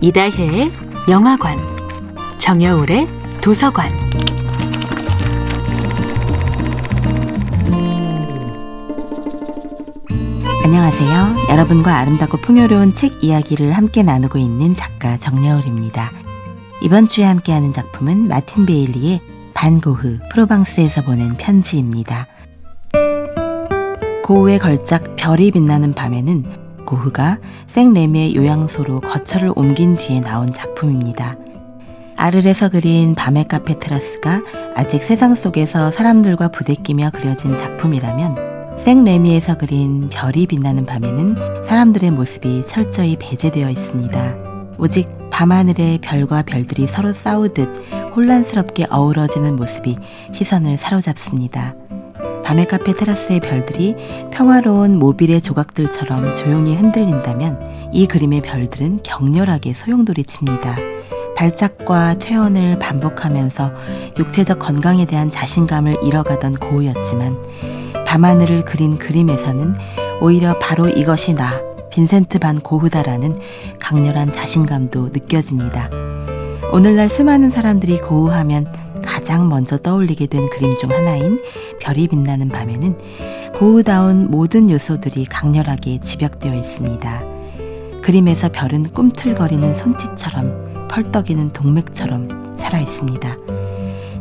이다혜의 영화관, 정여울의 도서관. 안녕하세요. 여러분과 아름답고 풍요로운 책 이야기를 함께 나누고 있는 작가 정여울입니다. 이번 주에 함께하는 작품은 마틴 베일리의 반고흐 프로방스에서 보낸 편지입니다. 고흐의 걸작 별이 빛나는 밤에는 고흐가 생레미의 요양소로 거처를 옮긴 뒤에 나온 작품입니다. 아르에서 그린 밤의 카페 테라스가 아직 세상 속에서 사람들과 부대끼며 그려진 작품이라면 생레미에서 그린 별이 빛나는 밤에는 사람들의 모습이 철저히 배제되어 있습니다. 오직 밤하늘의 별과 별들이 서로 싸우듯 혼란스럽게 어우러지는 모습이 시선을 사로잡습니다. 밤의 카페 테라스의 별들이 평화로운 모빌의 조각들처럼 조용히 흔들린다면 이 그림의 별들은 격렬하게 소용돌이 칩니다. 발작과 퇴원을 반복하면서 육체적 건강에 대한 자신감을 잃어가던 고우였지만 밤하늘을 그린 그림에서는 오히려 바로 이것이 나, 빈센트 반 고흐다라는 강렬한 자신감도 느껴집니다. 오늘날 수많은 사람들이 고우하면 가장 먼저 떠올리게 된 그림 중 하나인 별이 빛나는 밤에는 고우다운 모든 요소들이 강렬하게 집약되어 있습니다. 그림에서 별은 꿈틀거리는 손짓처럼 펄떡이는 동맥처럼 살아 있습니다.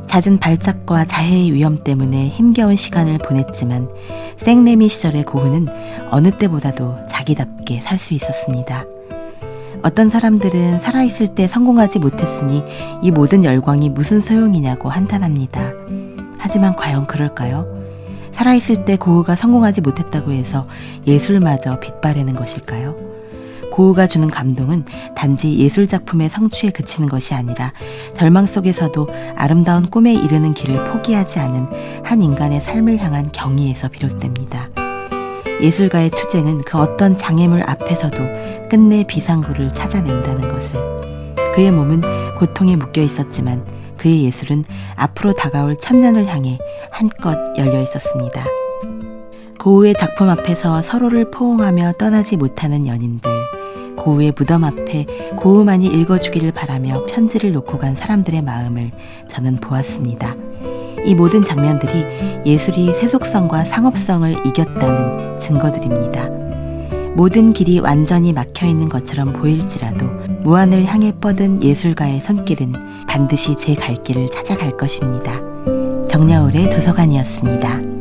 잦은 발작과 자해의 위험 때문에 힘겨운 시간을 보냈지만 생레미 시절의 고흐는 어느 때보다도 자기답게 살 수 있었습니다. 어떤 사람들은 살아있을 때 성공하지 못했으니 이 모든 열광이 무슨 소용이냐고 한탄합니다. 하지만 과연 그럴까요? 살아있을 때 고흐가 성공하지 못했다고 해서 예술마저 빛바래는 것일까요? 고흐가 주는 감동은 단지 예술작품의 성취에 그치는 것이 아니라 절망 속에서도 아름다운 꿈에 이르는 길을 포기하지 않은 한 인간의 삶을 향한 경의에서 비롯됩니다. 예술가의 투쟁은 그 어떤 장애물 앞에서도 끝내 비상구를 찾아낸다는 것을. 그의 몸은 고통에 묶여 있었지만 그의 예술은 앞으로 다가올 천년을 향해 한껏 열려 있었습니다. 고우의 작품 앞에서 서로를 포옹하며 떠나지 못하는 연인들, 고우의 무덤 앞에 고우만이 읽어주기를 바라며 편지를 놓고 간 사람들의 마음을 저는 보았습니다. 이 모든 장면들이 예술이 세속성과 상업성을 이겼다는 증거들입니다. 모든 길이 완전히 막혀 있는 것처럼 보일지라도 무한을 향해 뻗은 예술가의 손길은 반드시 제 갈 길을 찾아갈 것입니다. 정야울의 도서관이었습니다.